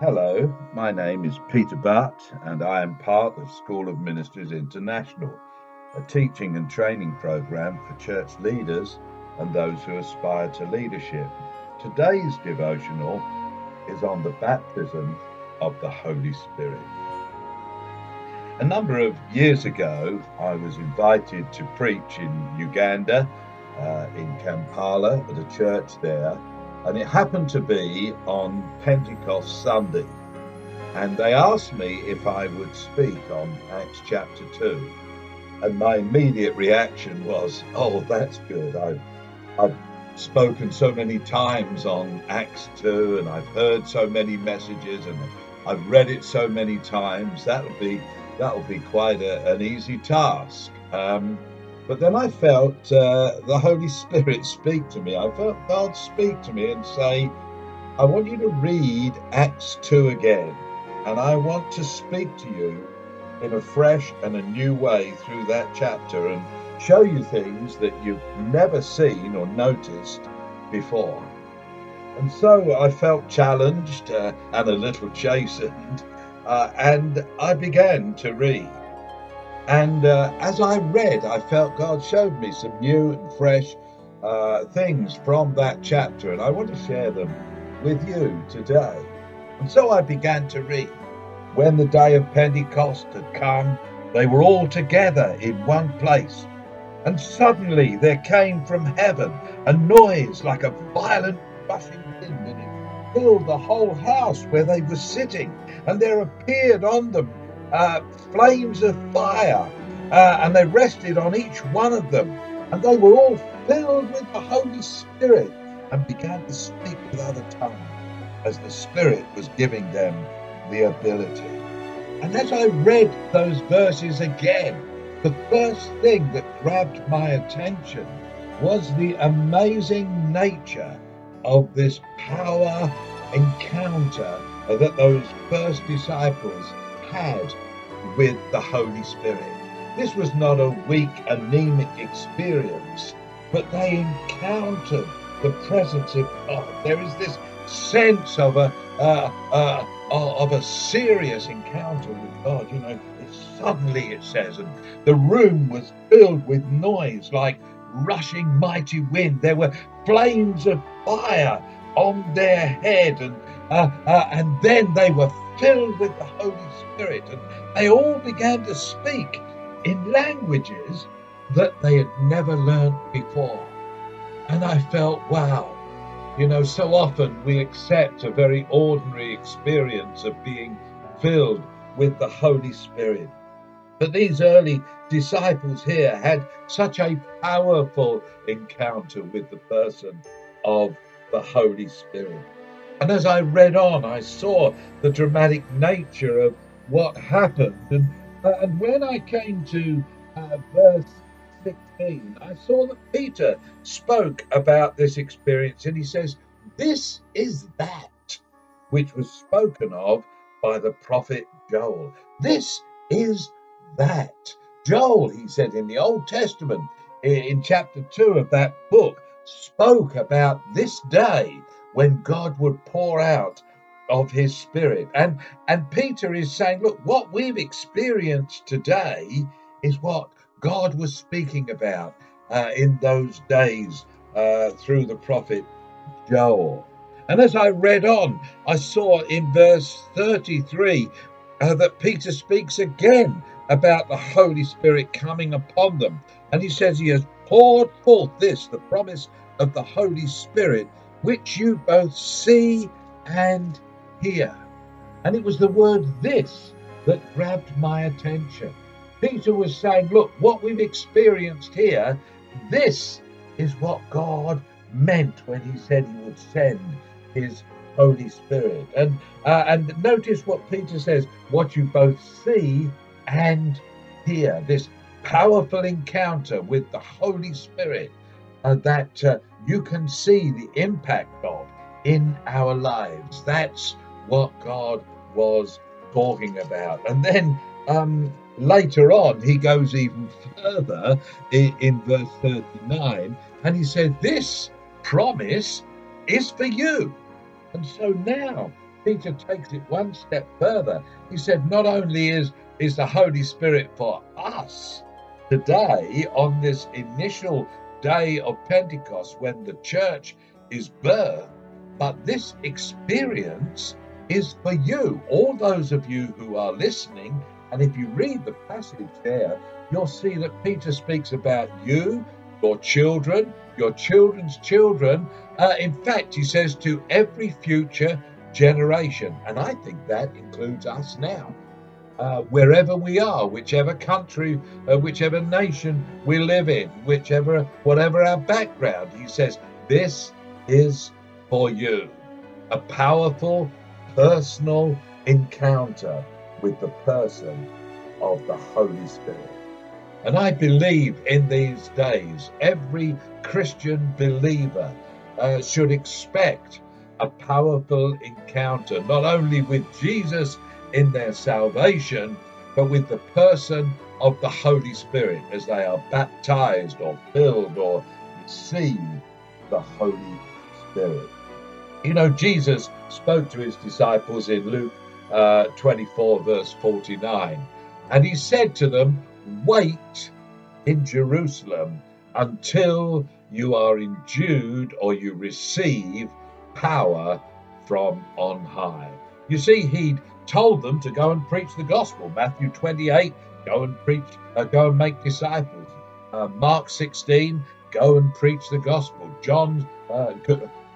Hello, my name is Peter Butt, and I am part of School of Ministries International, a teaching and training program for church leaders and those who aspire to leadership. Today's devotional is on the baptism of the Holy Spirit. A number of years ago, I was invited to preach in Uganda, uh, in Kampala, at a church there and it happened to be on Pentecost Sunday. And they asked me if I would speak on Acts chapter 2. And my immediate reaction was, oh, that's good. I've, I've spoken so many times on Acts 2 and I've heard so many messages and I've read it so many times. That'll be, that'll be quite a, an easy task. Um, but then I felt uh, the Holy Spirit speak to me. I felt God speak to me and say, I want you to read Acts 2 again. And I want to speak to you in a fresh and a new way through that chapter and show you things that you've never seen or noticed before. And so I felt challenged uh, and a little chastened, uh, and I began to read. And uh, as I read, I felt God showed me some new and fresh uh, things from that chapter, and I want to share them with you today. And so I began to read. When the day of Pentecost had come, they were all together in one place. And suddenly there came from heaven a noise like a violent rushing wind, and it filled the whole house where they were sitting. And there appeared on them uh, flames of fire, uh, and they rested on each one of them. And they were all filled with the Holy Spirit and began to speak with other tongues as the Spirit was giving them the ability. And as I read those verses again, the first thing that grabbed my attention was the amazing nature of this power encounter that those first disciples had with the Holy Spirit. This was not a weak, anemic experience, but they encountered the presence of God. There is this sense of a uh, uh, of a serious encounter with God. You know, suddenly it says, and the room was filled with noise like rushing mighty wind. There were flames of fire on their head, and uh, uh and then they were filled with the Holy Spirit, and they all began to speak in languages that they had never learned before. And I felt, wow, you know, so often we accept a very ordinary experience of being filled with the Holy Spirit. But these early disciples here had such a powerful encounter with the person of the Holy Spirit. And as I read on, I saw the dramatic nature of what happened. And, uh, and when I came to uh, verse 16, I saw that Peter spoke about this experience and he says, This is that which was spoken of by the prophet Joel. This is that. Joel, he said in the Old Testament, in chapter 2 of that book, spoke about this day when God would pour out of his spirit. And and Peter is saying, look, what we've experienced today is what God was speaking about uh, in those days uh, through the prophet Joel. And as I read on, I saw in verse 33 uh, that Peter speaks again about the Holy Spirit coming upon them. And he says he has poured forth this, the promise of the Holy Spirit, which you both see and hear. And it was the word this that grabbed my attention. Peter was saying, Look, what we've experienced here, this is what God meant when he said he would send his Holy Spirit. And uh, and notice what Peter says, what you both see and hear. This powerful encounter with the Holy Spirit that uh, you can see the impact of in our lives. That's what God was talking about. And then um, later on, he goes even further in, in verse 39 and he said, This promise is for you. And so now Peter takes it one step further. He said, not only is, is the Holy Spirit for us today on this initial day of Pentecost when the church is birthed, but this experience is for you, all those of you who are listening. And if you read the passage there, you'll see that Peter speaks about you, your children, your children's children. Uh, in fact, he says to every future generation. And I think that includes us now. Uh, wherever we are, whichever country, uh, whichever nation we live in, whichever, whatever our background, he says, this is for you. A powerful personal encounter with the person of the Holy Spirit. And I believe in these days, every Christian believer uh, should expect a powerful encounter, not only with Jesus in their salvation, but with the person of the Holy Spirit as they are baptized or filled or receive the Holy Spirit. You know, Jesus spoke to his disciples in Luke uh, 24, verse 49, and he said to them, Wait in Jerusalem until you are endued or you receive power from on high. You see, he'd told them to go and preach the gospel. Matthew 28, go and preach, uh, go and make disciples. Uh, Mark 16, go and preach the gospel. John, uh,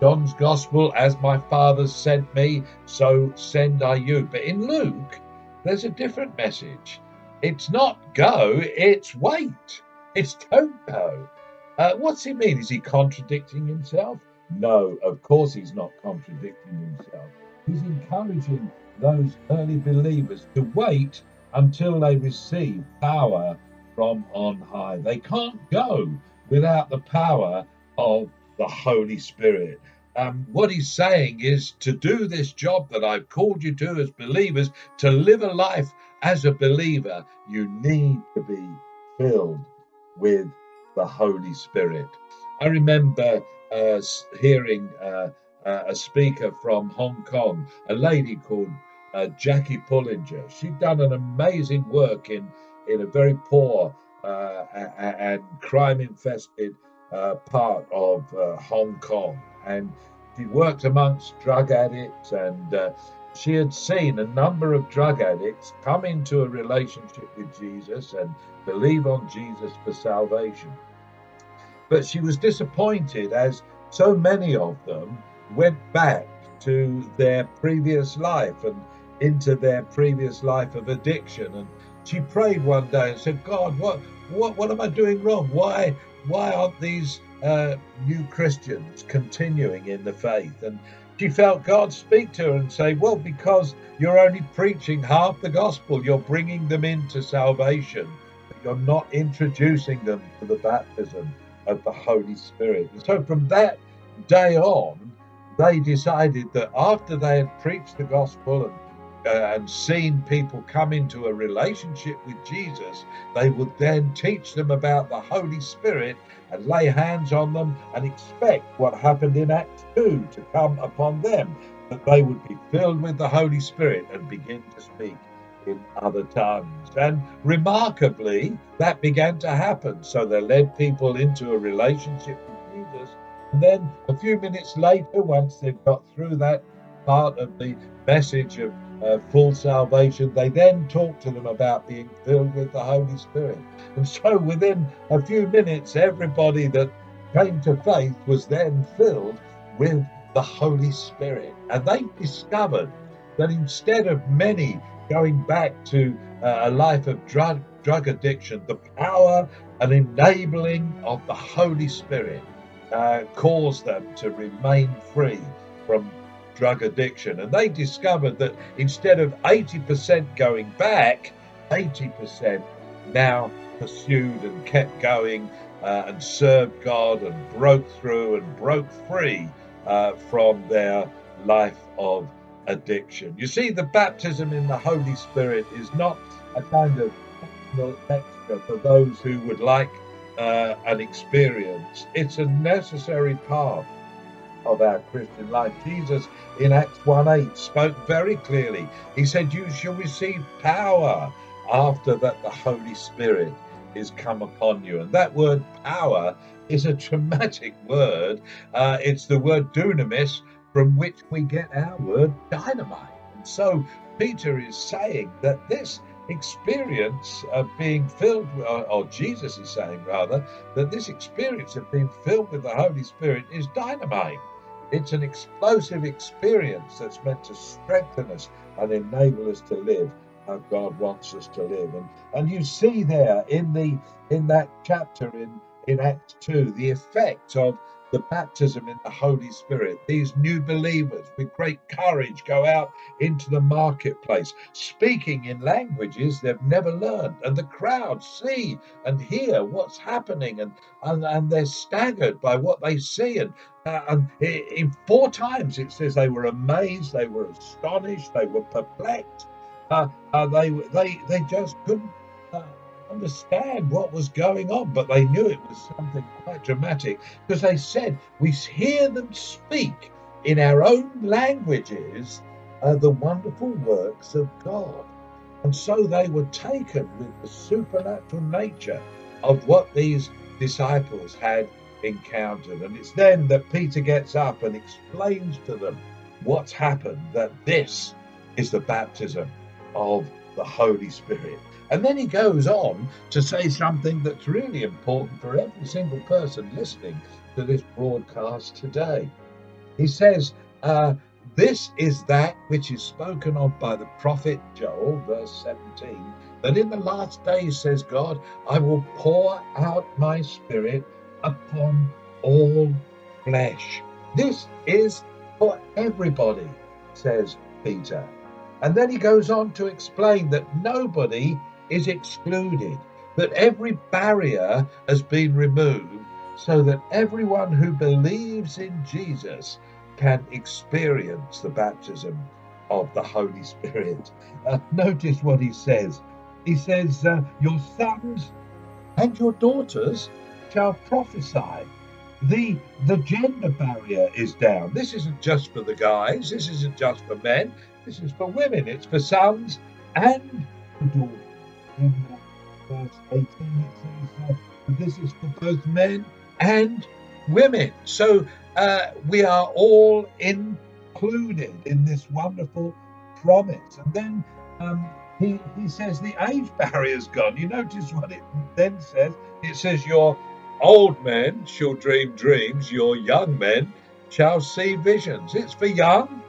John's gospel, as my Father sent me, so send I you. But in Luke, there's a different message. It's not go, it's wait. It's don't go. Uh, what's he mean? Is he contradicting himself? No, of course he's not contradicting himself. He's encouraging those early believers to wait until they receive power from on high. They can't go without the power of the Holy Spirit. Um, what he's saying is to do this job that I've called you to as believers, to live a life as a believer, you need to be filled with the Holy Spirit. I remember uh, hearing uh, uh, a speaker from Hong Kong, a lady called uh, Jackie Pullinger. She'd done an amazing work in, in a very poor uh, and crime infested uh, part of uh, Hong Kong. And she worked amongst drug addicts, and uh, she had seen a number of drug addicts come into a relationship with Jesus and believe on Jesus for salvation. But she was disappointed as so many of them went back to their previous life and into their previous life of addiction. And she prayed one day and said, God, what, what, what am I doing wrong? Why, why aren't these uh, new Christians continuing in the faith? And she felt God speak to her and say, Well, because you're only preaching half the gospel, you're bringing them into salvation, you're not introducing them to the baptism of the Holy Spirit. And so from that day on, they decided that after they had preached the gospel and uh, and seen people come into a relationship with Jesus, they would then teach them about the Holy Spirit and lay hands on them and expect what happened in Acts 2 to come upon them, that they would be filled with the Holy Spirit and begin to speak in other tongues. And remarkably, that began to happen. So they led people into a relationship with Jesus. And then a few minutes later, once they've got through that part of the message of uh, full salvation. They then talk to them about being filled with the Holy Spirit. And so within a few minutes, everybody that came to faith was then filled with the Holy Spirit. And they discovered that instead of many going back to uh, a life of drug, drug addiction, the power and enabling of the Holy Spirit uh, caused them to remain free from drug addiction. And they discovered that instead of 80% going back, 80% now pursued and kept going uh, and served God and broke through and broke free uh, from their life of addiction. You see, the baptism in the Holy Spirit is not a kind of extra for those who would like uh, an experience, it's a necessary part of our Christian life. Jesus in Acts 1 8 spoke very clearly. He said, You shall receive power after that the Holy Spirit is come upon you. And that word power is a dramatic word. Uh, it's the word dunamis from which we get our word dynamite. And so Peter is saying that this experience of being filled, or Jesus is saying rather, that this experience of being filled with the Holy Spirit is dynamite. It's an explosive experience that's meant to strengthen us and enable us to live how God wants us to live. And and you see there in the in that chapter in in Acts 2 the effect of the baptism in the Holy Spirit. These new believers, with great courage, go out into the marketplace, speaking in languages they've never learned. And the crowd see and hear what's happening, and, and, and they're staggered by what they see. And, uh, and in four times it says they were amazed, they were astonished, they were perplexed. Uh, uh, they, they, they just couldn't uh, understand what was going on, but they knew it was something quite dramatic because they said, We hear them speak in our own languages uh, the wonderful works of God. And so they were taken with the supernatural nature of what these disciples had encountered. And it's then that Peter gets up and explains to them what's happened, that this is the baptism of the Holy Spirit. And then he goes on to say something that's really important for every single person listening to this broadcast today. He says, uh, This is that which is spoken of by the prophet Joel, verse 17, that in the last days, says God, I will pour out my spirit upon all flesh. This is for everybody, says Peter. And then he goes on to explain that nobody is excluded, that every barrier has been removed so that everyone who believes in Jesus can experience the baptism of the Holy Spirit. Uh, notice what he says. He says, uh, Your sons and your daughters shall prophesy. The, the gender barrier is down. This isn't just for the guys, this isn't just for men, this is for women, it's for sons and daughters in verse 18 it says this is for both men and women. So uh, we are all included in this wonderful promise. And then um, he, he says the age barrier's gone. You notice what it then says? It says, Your old men shall dream dreams, your young men shall see visions. It's for young,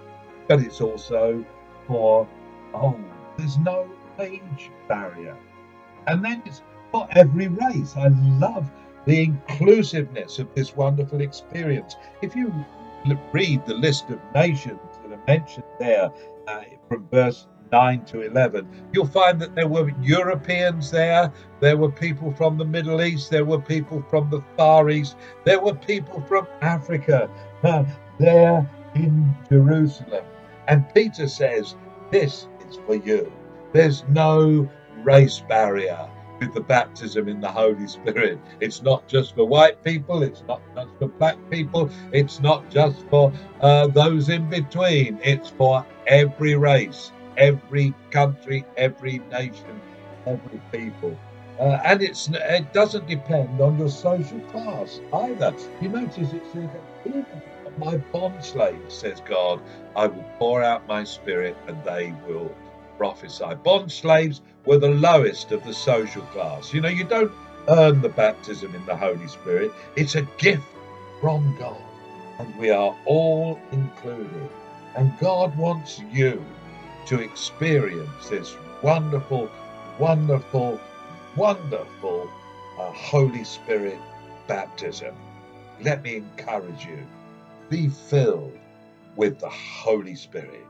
but it's also for old. There's no age barrier. And then it's for every race. I love the inclusiveness of this wonderful experience. If you read the list of nations that are mentioned there uh, from verse 9 to 11, you'll find that there were Europeans there, there were people from the Middle East, there were people from the Far East, there were people from Africa uh, there in Jerusalem. And Peter says, This is for you. There's no race barrier with the baptism in the Holy Spirit. It's not just for white people, it's not just for black people, it's not just for uh, those in between, it's for every race, every country, every nation, every people. Uh, and it's it doesn't depend on your social class either. You notice it says even my bond slaves, says God, I will pour out my spirit and they will prophesy. Bond slaves were the lowest of the social class. You know, you don't earn the baptism in the Holy Spirit, it's a gift from God. And we are all included. And God wants you to experience this wonderful, wonderful, wonderful uh, Holy Spirit baptism. Let me encourage you be filled with the Holy Spirit.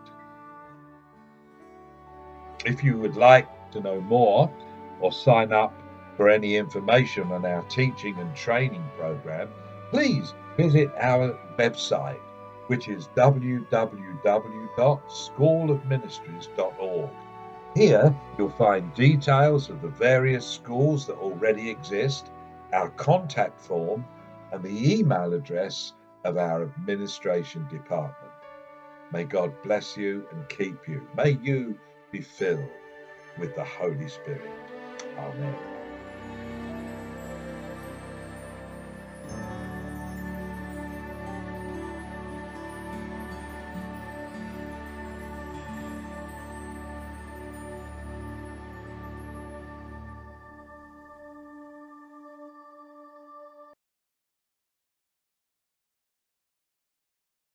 If you would like to know more or sign up for any information on our teaching and training program, please visit our website, which is www.schoolofministries.org. Here you'll find details of the various schools that already exist, our contact form, and the email address of our administration department. May God bless you and keep you. May you be filled with the Holy Spirit. Amen.